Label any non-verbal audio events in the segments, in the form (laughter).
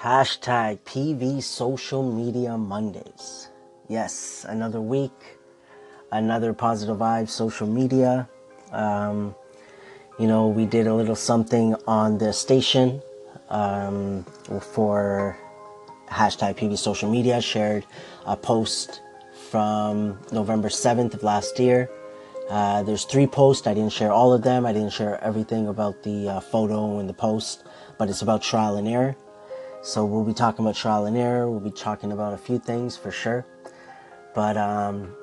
Hashtag PV Social Media Mondays. Yes, another week, another positive vibe social media. Um, you know, we did a little something on the station um, for hashtag PV Social Media. Shared a post from November 7th of last year. Uh, there's three posts. I didn't share all of them. I didn't share everything about the uh, photo and the post, but it's about trial and error. So we'll be talking about trial and error. We'll be talking about a few things for sure. But um,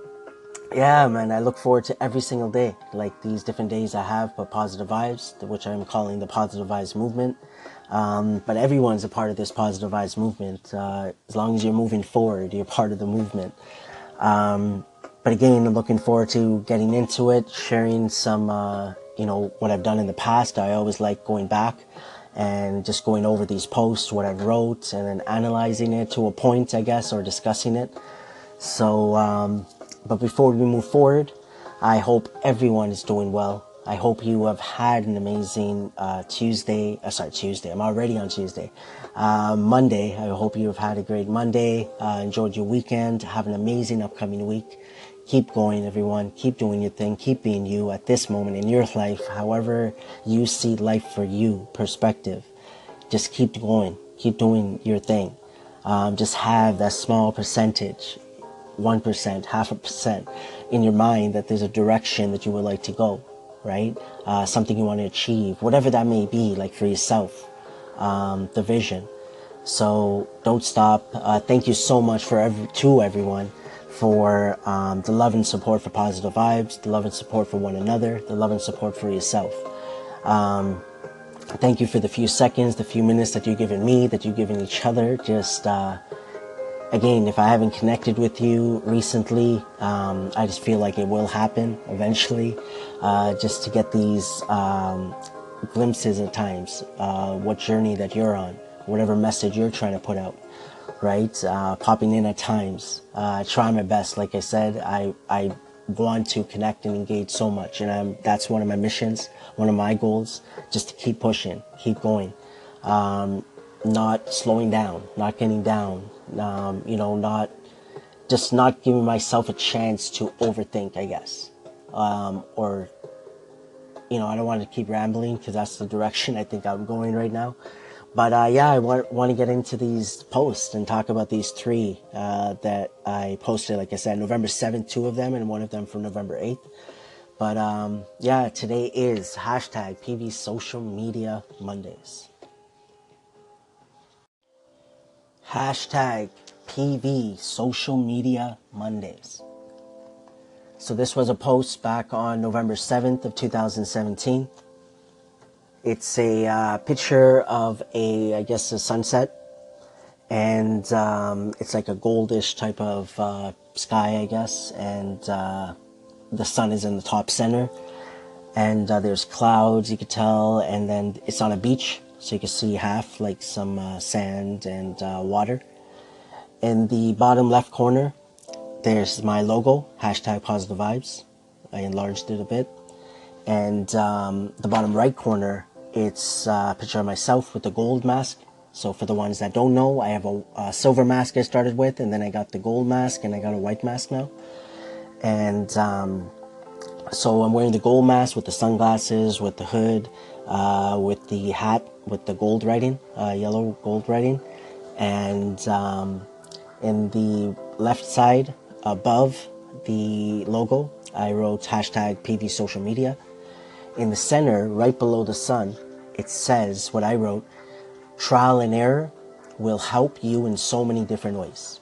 yeah, man, I look forward to every single day. Like these different days I have, but positive vibes, which I'm calling the positive vibes movement. Um, but everyone's a part of this positive vibes movement. Uh, as long as you're moving forward, you're part of the movement. Um, but again, I'm looking forward to getting into it, sharing some, uh, you know, what I've done in the past. I always like going back and just going over these posts, what I wrote, and then analyzing it to a point, I guess, or discussing it. So, um, but before we move forward, I hope everyone is doing well. I hope you have had an amazing uh, Tuesday. Uh, sorry, Tuesday. I'm already on Tuesday. Uh, Monday. I hope you have had a great Monday. Uh, enjoyed your weekend. Have an amazing upcoming week keep going, everyone. Keep doing your thing. Keep being you at this moment in your life, however you see life for you, perspective. Just keep going. Keep doing your thing. Um, just have that small percentage, 1%, half a percent in your mind that there's a direction that you would like to go, right? Uh, something you want to achieve, whatever that may be, like for yourself, um, the vision. So don't stop. Uh, thank you so much for every, to everyone for um, the love and support for positive vibes, the love and support for one another, the love and support for yourself. Um, thank you for the few seconds, the few minutes that you've given me, that you've given each other. Just uh, again, if I haven't connected with you recently, um, I just feel like it will happen eventually. Uh, just to get these um, glimpses at times, uh, what journey that you're on, whatever message you're trying to put out right? Uh, popping in at times. Uh, try my best. Like I said, I, I want to connect and engage so much. And I'm, that's one of my missions, one of my goals, just to keep pushing, keep going. Um, not slowing down, not getting down, um, you know, not just not giving myself a chance to overthink, I guess. Um, or, you know, I don't want to keep rambling because that's the direction I think I'm going right now. But uh, yeah, I want, want to get into these posts and talk about these three uh, that I posted. Like I said, November 7th, two of them, and one of them from November 8th. But um, yeah, today is hashtag PV Social Media Mondays. Hashtag PV Social Media Mondays. So this was a post back on November 7th of 2017. It's a uh, picture of a, I guess, a sunset, and um, it's like a goldish type of uh, sky, I guess, and uh, the sun is in the top center, and uh, there's clouds you could tell, and then it's on a beach, so you can see half like some uh, sand and water. In the bottom left corner, there's my logo, hashtag positive vibes. I enlarged it a bit. And um, the bottom right corner it's a picture of myself with the gold mask. So for the ones that don't know, I have a, a, silver mask I started with, and then I got the gold mask, and I got a white mask now. And um, so I'm wearing the gold mask with the sunglasses, with the hood, uh, with the hat with the gold writing, uh, yellow gold writing, and um, in the left side above the logo, I wrote hashtag PV social media. In the center, right below the sun, it says what I wrote trial and error will help you in so many different ways.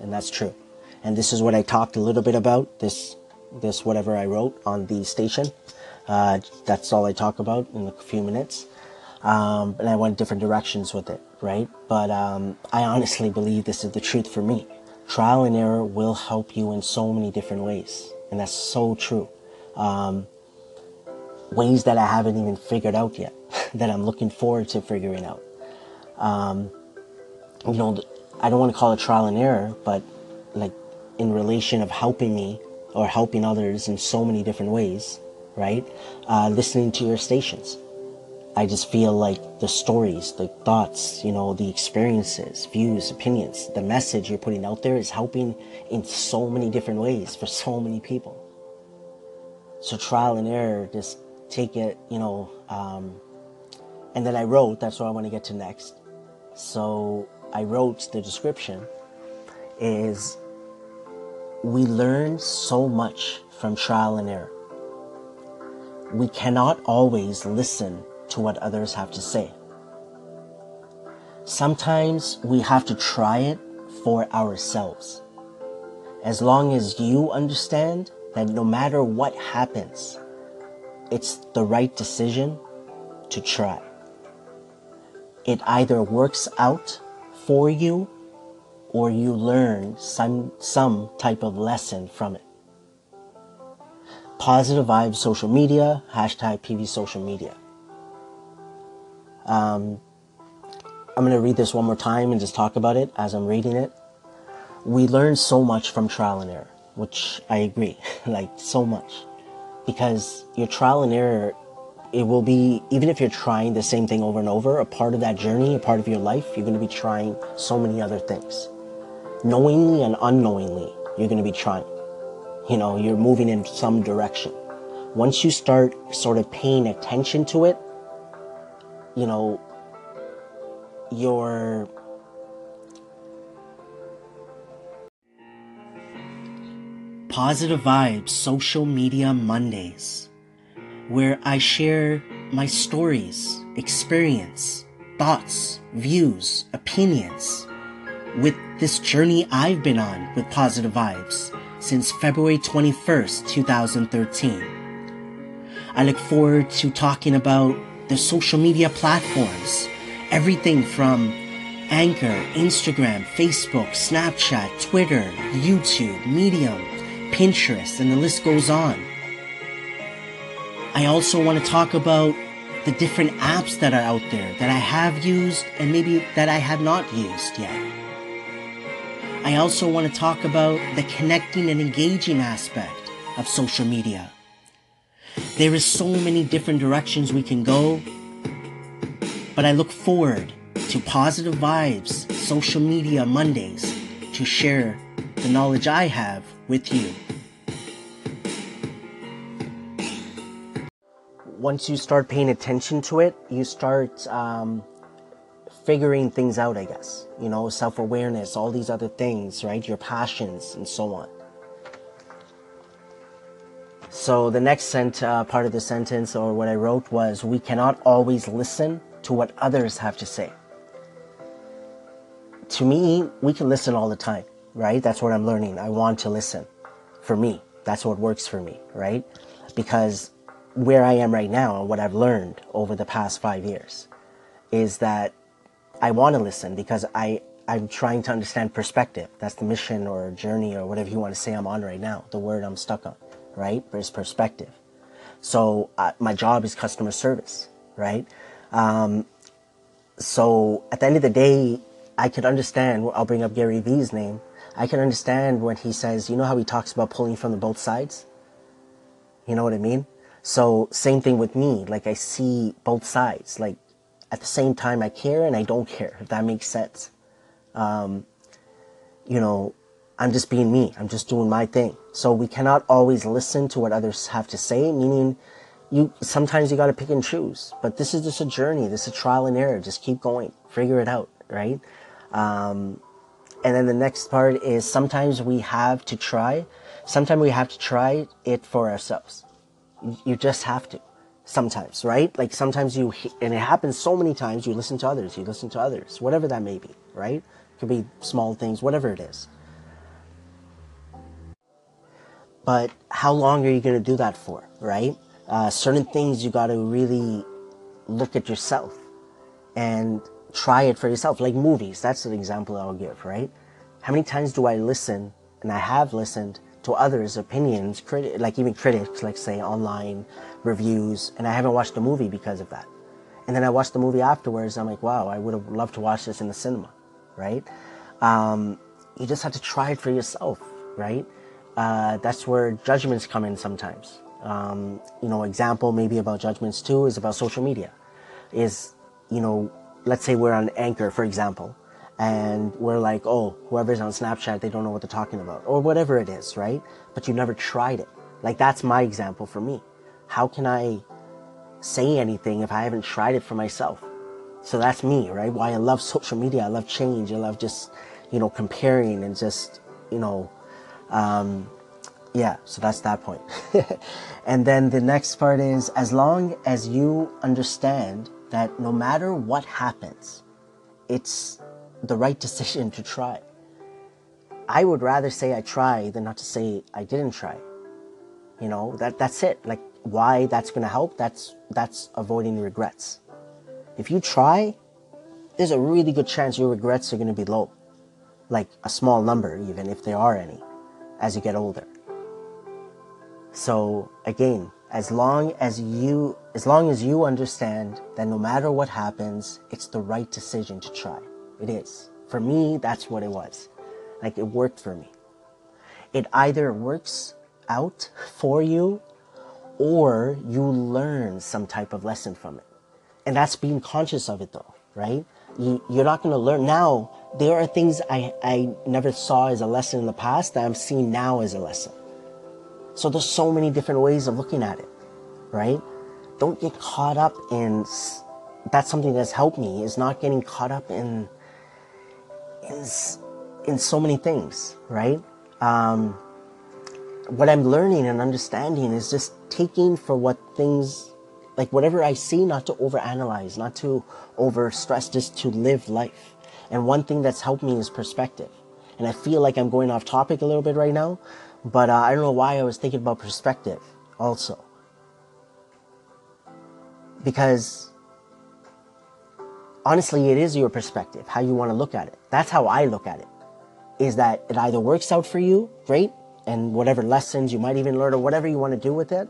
And that's true. And this is what I talked a little bit about, this, this whatever I wrote on the station. Uh, that's all I talk about in a few minutes. Um, and I went different directions with it, right? But um, I honestly believe this is the truth for me. Trial and error will help you in so many different ways. And that's so true. Um, ways that I haven't even figured out yet, (laughs) that I'm looking forward to figuring out. Um, you know, I don't want to call it trial and error, but like in relation of helping me or helping others in so many different ways, right? Uh, listening to your stations, I just feel like the stories, the thoughts, you know, the experiences, views, opinions, the message you're putting out there is helping in so many different ways for so many people. So trial and error, just take it, you know. Um, and then I wrote, that's what I want to get to next. So I wrote the description is we learn so much from trial and error. We cannot always listen to what others have to say. Sometimes we have to try it for ourselves. As long as you understand that no matter what happens, it's the right decision to try. It either works out for you or you learn some, some type of lesson from it. Positive Vibes Social Media, hashtag PV Social Media. Um, I'm going to read this one more time and just talk about it as I'm reading it. We learn so much from trial and error, which I agree, (laughs) like so much. Because your trial and error, it will be, even if you're trying the same thing over and over, a part of that journey, a part of your life, you're going to be trying so many other things. Knowingly and unknowingly, you're going to be trying. You know, you're moving in some direction. Once you start sort of paying attention to it, you know, your Positive Vibes Social Media Mondays, where I share my stories, experience, thoughts, views, opinions with this journey I've been on with Positive Vibes since February 21st, 2013. I look forward to talking about the social media platforms. Everything from Anchor, Instagram, Facebook, Snapchat, Twitter, YouTube, Medium, Pinterest, and the list goes on. I also want to talk about the different apps that are out there that I have used and maybe that I have not used yet. I also want to talk about the connecting and engaging aspect of social media. There is so many different directions we can go, but I look forward to positive vibes, social media Mondays to share the knowledge I have with you. Once you start paying attention to it, you start um, figuring things out, I guess. You know, self awareness, all these other things, right? Your passions, and so on. So the next sent, uh, part of the sentence or what I wrote was, we cannot always listen to what others have to say. To me, we can listen all the time, right? That's what I'm learning. I want to listen. For me, that's what works for me, right? Because where I am right now and what I've learned over the past five years is that I want to listen because I, I'm trying to understand perspective. That's the mission or journey or whatever you want to say I'm on right now. The word I'm stuck on right? Is perspective. So uh, my job is customer service, right? Um, so at the end of the day, I could understand. I'll bring up Gary Vee's name. I can understand when he says, you know how he talks about pulling from the both sides. You know what I mean? So same thing with me. Like I see both sides. Like at the same time, I care and I don't care. If that makes sense. Um, you know, I'm just being me. I'm just doing my thing. So we cannot always listen to what others have to say, meaning you sometimes you got to pick and choose. But this is just a journey. This is a trial and error. Just keep going. Figure it out, right? Um, and then the next part is sometimes we have to try. Sometimes we have to try it for ourselves. You just have to. Sometimes, right? Like sometimes you, and it happens so many times, you listen to others, you listen to others, whatever that may be, right? It could be small things, whatever it is. But how long are you going to do that for, right? Uh, certain things you got to really look at yourself and try it for yourself. Like movies, that's an example I'll give, right? How many times do I listen, and I have listened to others' opinions, like even critics, like say online reviews, and I haven't watched the movie because of that. And then I watched the movie afterwards. I'm like, wow, I would have loved to watch this in the cinema, right? Um, you just have to try it for yourself, right? uh, that's where judgments come in sometimes. Um, you know, example maybe about judgments too is about social media. is, you know, let's say we're on Anchor, for example, and we're like, oh, whoever's on Snapchat, they don't know what they're talking about, or whatever it is, right? But you never tried it. Like, that's my example for me. How can I say anything if I haven't tried it for myself? So that's me, right? Why I love social media. I love change. I love just, you know, comparing and just, you know, um, yeah, so that's that point. (laughs) and then the next part is as long as you understand that no matter what happens, it's the right (laughs) decision to try. I would rather say I try than not to say I didn't try. You know, that that's it. Like why that's going to help, that's that's avoiding regrets. If you try, there's a really good chance your regrets are going to be low. Like a small number even if there are any as you get older. So again, as long as you as long as you understand that no matter what happens, it's the right decision to try. It is. For me, that's what it was. Like it worked for me. It either works out for you or you learn some type of lesson from it. And that's being conscious of it though, right? You, you're not going to learn now. There are things I, I never saw as a lesson in the past that I'm seeing now as a lesson. So there's so many different ways of looking at it, right? Don't get caught up in, that's something that's helped me is not getting caught up in, in, in so many things, right? Um, what I'm learning and understanding is just taking for what things, like whatever I see, not to overanalyze, not to over stress, just to live life. And one thing that's helped me is perspective. And I feel like I'm going off topic a little bit right now, but uh, I don't know why I was thinking about perspective also. Because honestly, it is your perspective, how you want to look at it. That's how I look at it. Is that it either works out for you, great, and whatever lessons you might even learn or whatever you want to do with it,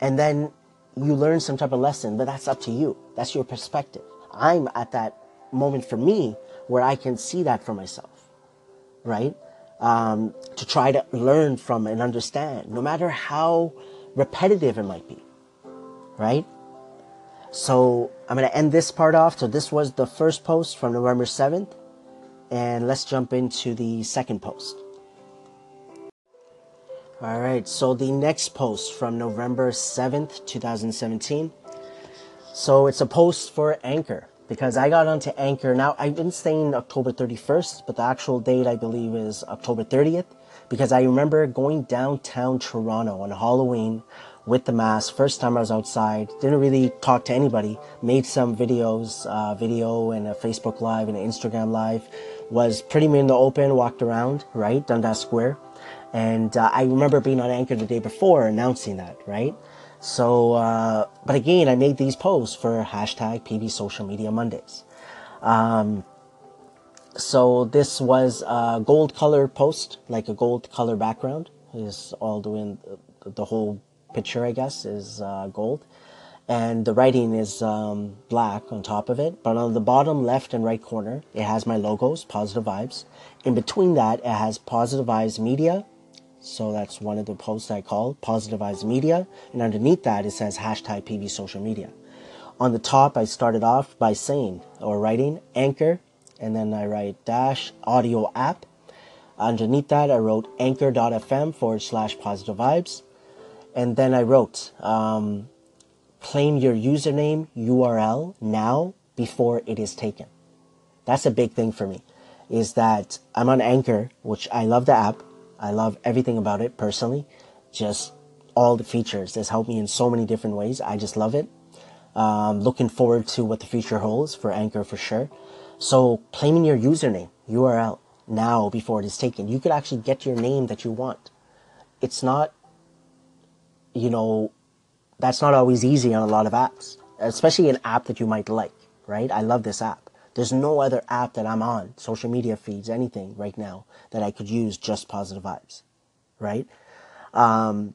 and then you learn some type of lesson, but that's up to you. That's your perspective. I'm at that moment for me where I can see that for myself, right? Um, to try to learn from and understand, no matter how repetitive it might be, right? So I'm going to end this part off. So this was the first post from November 7th. And let's jump into the second post. All right, so the next post from November 7th, 2017. So it's a post for Anchor because I got onto Anchor. Now, I've been saying October 31st, but the actual date I believe is October 30th because I remember going downtown Toronto on Halloween with the mask. First time I was outside, didn't really talk to anybody. Made some videos, uh, video and a Facebook Live and an Instagram Live. Was pretty much in the open, walked around, right, Dundas Square. And uh, I remember being on Anchor the day before announcing that, right? So, uh, but again, I made these posts for hashtag PV Social Media Mondays. Um, so this was a gold color post, like a gold color background is all doing the whole picture, I guess, is uh, gold. And the writing is um, black on top of it. But on the bottom left and right corner, it has my logos, Positive Vibes. In between that, it has Positive Vibes Media so that's one of the posts I call Positive Vibes Media. And underneath that, it says hashtag PV Social Media. On the top, I started off by saying or writing Anchor, and then I write dash audio app. Underneath that, I wrote anchor.fm forward slash positive vibes. And then I wrote, um, claim your username URL now before it is taken. That's a big thing for me, is that I'm on Anchor, which I love the app. I love everything about it personally. Just all the features. It's helped me in so many different ways. I just love it. Um, looking forward to what the future holds for Anchor for sure. So claiming your username, URL, now before it is taken, you could actually get your name that you want. It's not, you know, that's not always easy on a lot of apps, especially an app that you might like, right? I love this app. There's no other app that I'm on, social media feeds, anything right now that I could use just positive vibes, right? Um,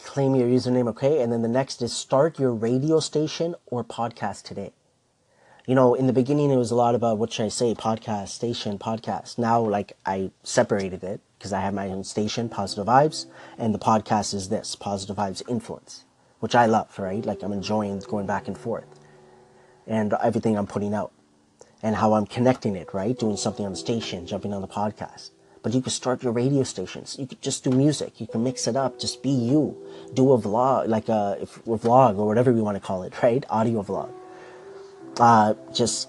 claim your username, okay? And then the next is start your radio station or podcast today. You know, in the beginning, it was a lot about what should I say, podcast, station, podcast. Now, like, I separated it because I have my own station, Positive Vibes, and the podcast is this, Positive Vibes Influence, which I love, right? Like, I'm enjoying going back and forth. and everything I'm putting out and how I'm connecting it, right? Doing something on the station, jumping on the podcast. But you could start your radio stations. You could just do music. You can mix it up. Just be you. Do a vlog, like a, a vlog or whatever you want to call it, (laughs) right? Audio vlog. Uh, just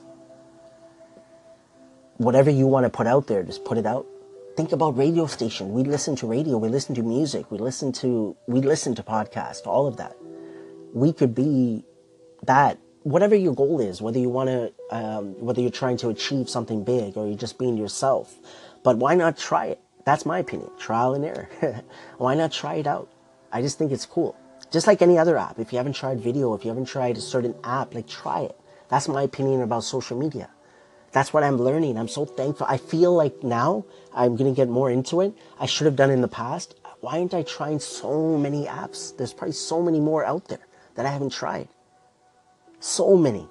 whatever you want to put out there, just put it out. Think about radio station. We listen to radio. We listen to music. We listen to we listen to podcast. All of that. We could be that. Whatever your goal is, whether you want to, um, whether you're trying to achieve something big or you're just being yourself, but why not try it? That's my opinion. Trial and error. (laughs) why not try it out? I just think it's cool. Just like any other app. If you haven't tried video, if you haven't tried a certain app, like try it. That's my opinion about social media. That's what I'm learning. I'm so thankful. I feel like now I'm going to get more into it. I should have done in the past. Why aren't I trying so many apps? There's probably so many more out there that I haven't tried. So many.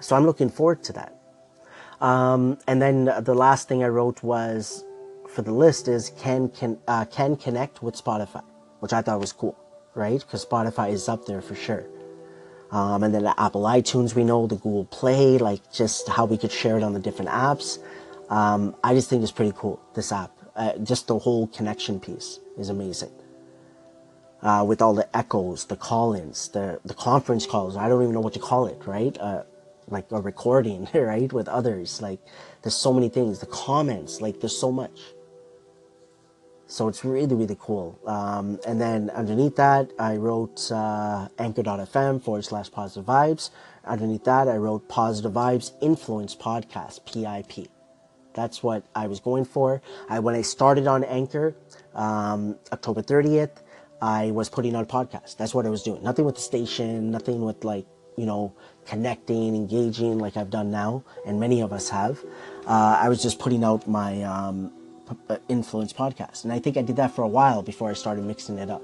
So I'm looking forward to that. Um, and then the last thing I wrote was for the list is can can uh, can connect with Spotify, which I thought was cool, right? Because Spotify is up there for sure. Um, and then the Apple iTunes, we know the Google Play, like just how we could share it on the different apps. Um, I just think it's pretty cool. This app, uh, just the whole connection piece is amazing. Uh, with all the echoes, the call-ins, the the conference calls. I don't even know what to call it, right? Uh, like a recording, (laughs) right, with others. Like there's so many things. The comments, like there's so much. So it's really, really cool. Um, and then underneath that, I wrote uh, anchor.fm forward slash positive vibes. Underneath that, I wrote positive vibes influence podcast, PIP. That's what I was going for. I, when I started on Anchor, um, October 30th, I was putting on podcast. That's what I was doing. Nothing with the station, nothing with like, you know, connecting, engaging like I've done now, and many of us have. Uh, I was just putting out my, um, uh, influence podcast. And I think I did that for a while before I started mixing it up.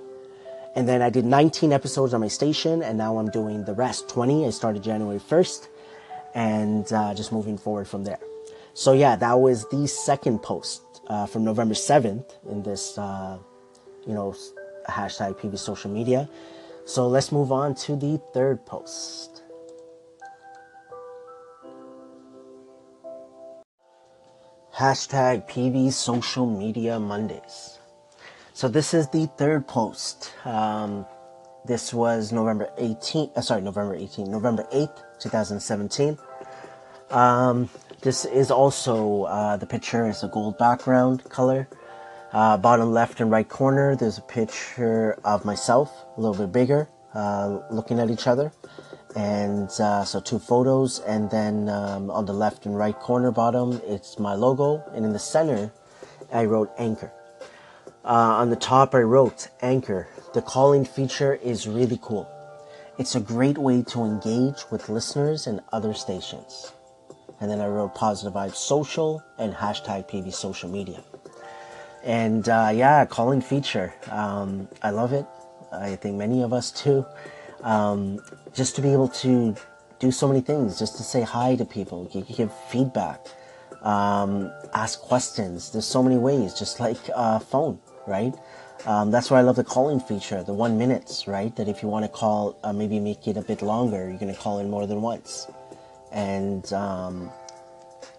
And then I did 19 episodes on my station, and now I'm doing the rest 20. I started January 1st, and uh, just moving forward from there. So, yeah, that was the second post uh, from November 7th in this, uh, you know, hashtag PV social media. So, let's move on to the third post. Hashtag PV Social Media Mondays. So this is the third post. Um, this was November 18th, uh, sorry, November 18th, November 8th, 2017. Um, this is also, uh, the picture is a gold background color. Uh, bottom left and right corner, there's a picture of myself, a little bit bigger, uh, looking at each other. And uh, so two photos. And then um, on the left and right corner bottom it's my logo. And in the center i wrote anchor. Uh, on the top i wrote anchor. The calling feature is really cool. It's a great way to engage with listeners and other stations. And then i wrote positive vibes social and hashtag pv social media and uh, yeah calling feature um, i love it i think many of us too um, just to be able to do so many things, just to say hi to people, give feedback, um, ask questions. There's so many ways, just like a phone, right? Um, that's why I love the calling feature, the one minutes, right? That if you want to call, uh, maybe make it a bit longer, you're going to call in more than once. And, um,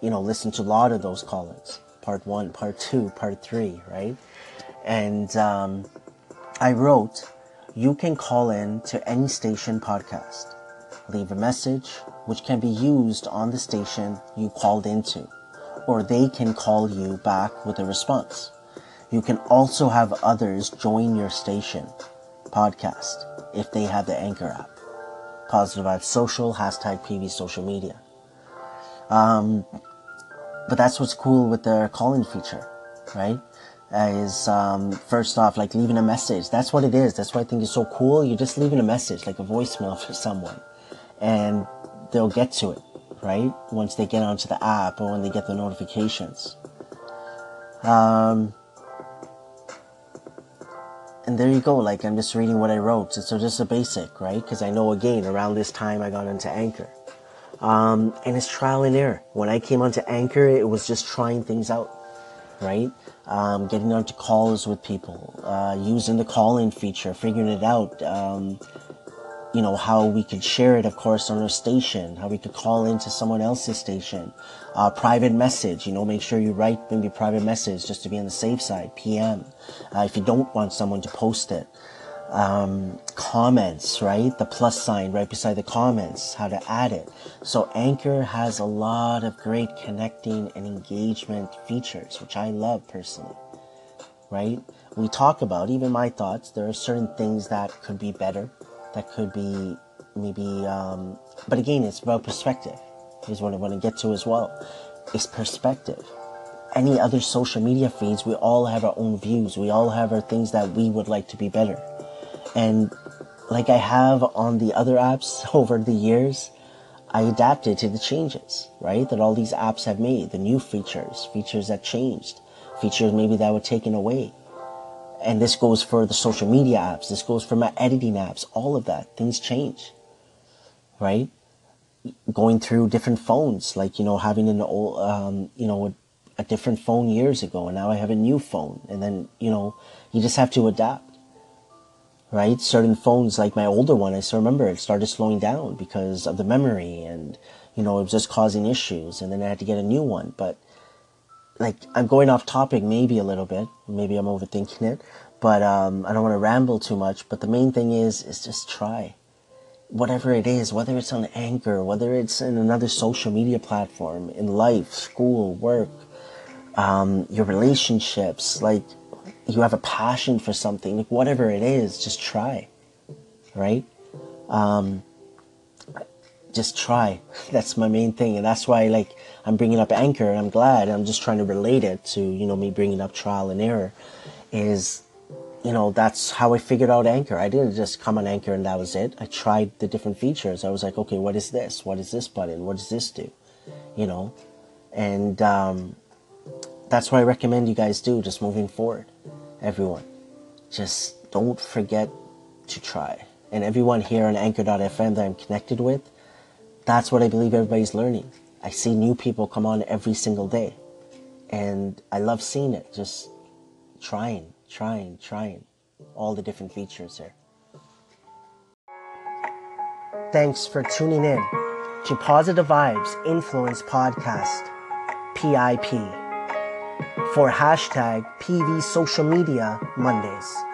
you know, listen to a lot of those call-ins. Part one, part two, part three, right? And um, I wrote you can call in to any station podcast. Leave a message which can be used on the station you called into, or they can call you back with a response. You can also have others join your station podcast if they have the Anchor app. Positive Vibe Social, hashtag PV social media. Um, but that's what's cool with the calling feature, right? is um, first off like leaving a message. That's what it is. That's why I think it's so cool. You're just leaving a message, like a voicemail for someone, and they'll get to it, right? Once they get onto the app or when they get the notifications. Um, and there you go. Like I'm just reading what I wrote. So just a basic, right? Because I know again around this time I got into Anchor. Um, and it's trial and error. When I came onto Anchor, it was just trying things out, right? um, getting onto calls with people, uh, using the call-in feature, figuring it out, um, you know, how we could share it, of course, on our station, how we could call into someone else's station, uh, private message, you know, make sure you write maybe private message just to be on the safe side, PM, uh, if you don't want someone to post it. Um, comments, right? The plus sign right beside the comments, how to add it. So Anchor has a lot of great connecting and engagement features, which I love personally, right? We talk about, even my thoughts, there are certain things that could be better that could be maybe um, but again it's about perspective is what i want to get to as well is perspective any other social media feeds we all have our own views we all have our things that we would like to be better and like i have on the other apps (laughs) over the years i adapted to the changes right that all these apps have made the new features features that changed features maybe that were taken away. And this goes for the social media apps this goes for my editing apps all of that things change right? Going through different phones like you know having an old um, you know a, a different phone years ago and now i have a new phone and then you know you just have to adapt right certain phones like my older one i still remember it started slowing down because of the memory and you know it was just causing issues and then i had to get a new one but like I'm going off topic maybe a little bit. Maybe I'm overthinking it, but um, I don't want to ramble too much. But the main thing is, is just try. Whatever it is, whether it's on Anchor, whether it's in another social media platform, in life, school, work, um, your relationships, like you have a passion for something, like whatever it is, just try, right? Um, just try. (laughs) That's my main thing, and that's why like I'm bringing up Anchor, and I'm glad. I'm just trying to relate it to you know me bringing up trial and error. Is you know that's how I figured out Anchor. I didn't just come on Anchor and that was it. I tried the different features. I was like, okay, what is this? What is this button? What does this do? You know, and um, that's what I recommend you guys do. Just moving forward, everyone, just don't forget to try. And everyone here on Anchor.fm that I'm connected with, that's what I believe everybody's learning. I see new people come on every single day. And I love seeing it. Just trying, trying, trying. All the different features here. Thanks for tuning in to Positive Vibes Influence Podcast, PIP, for hashtag PV Social Media Mondays.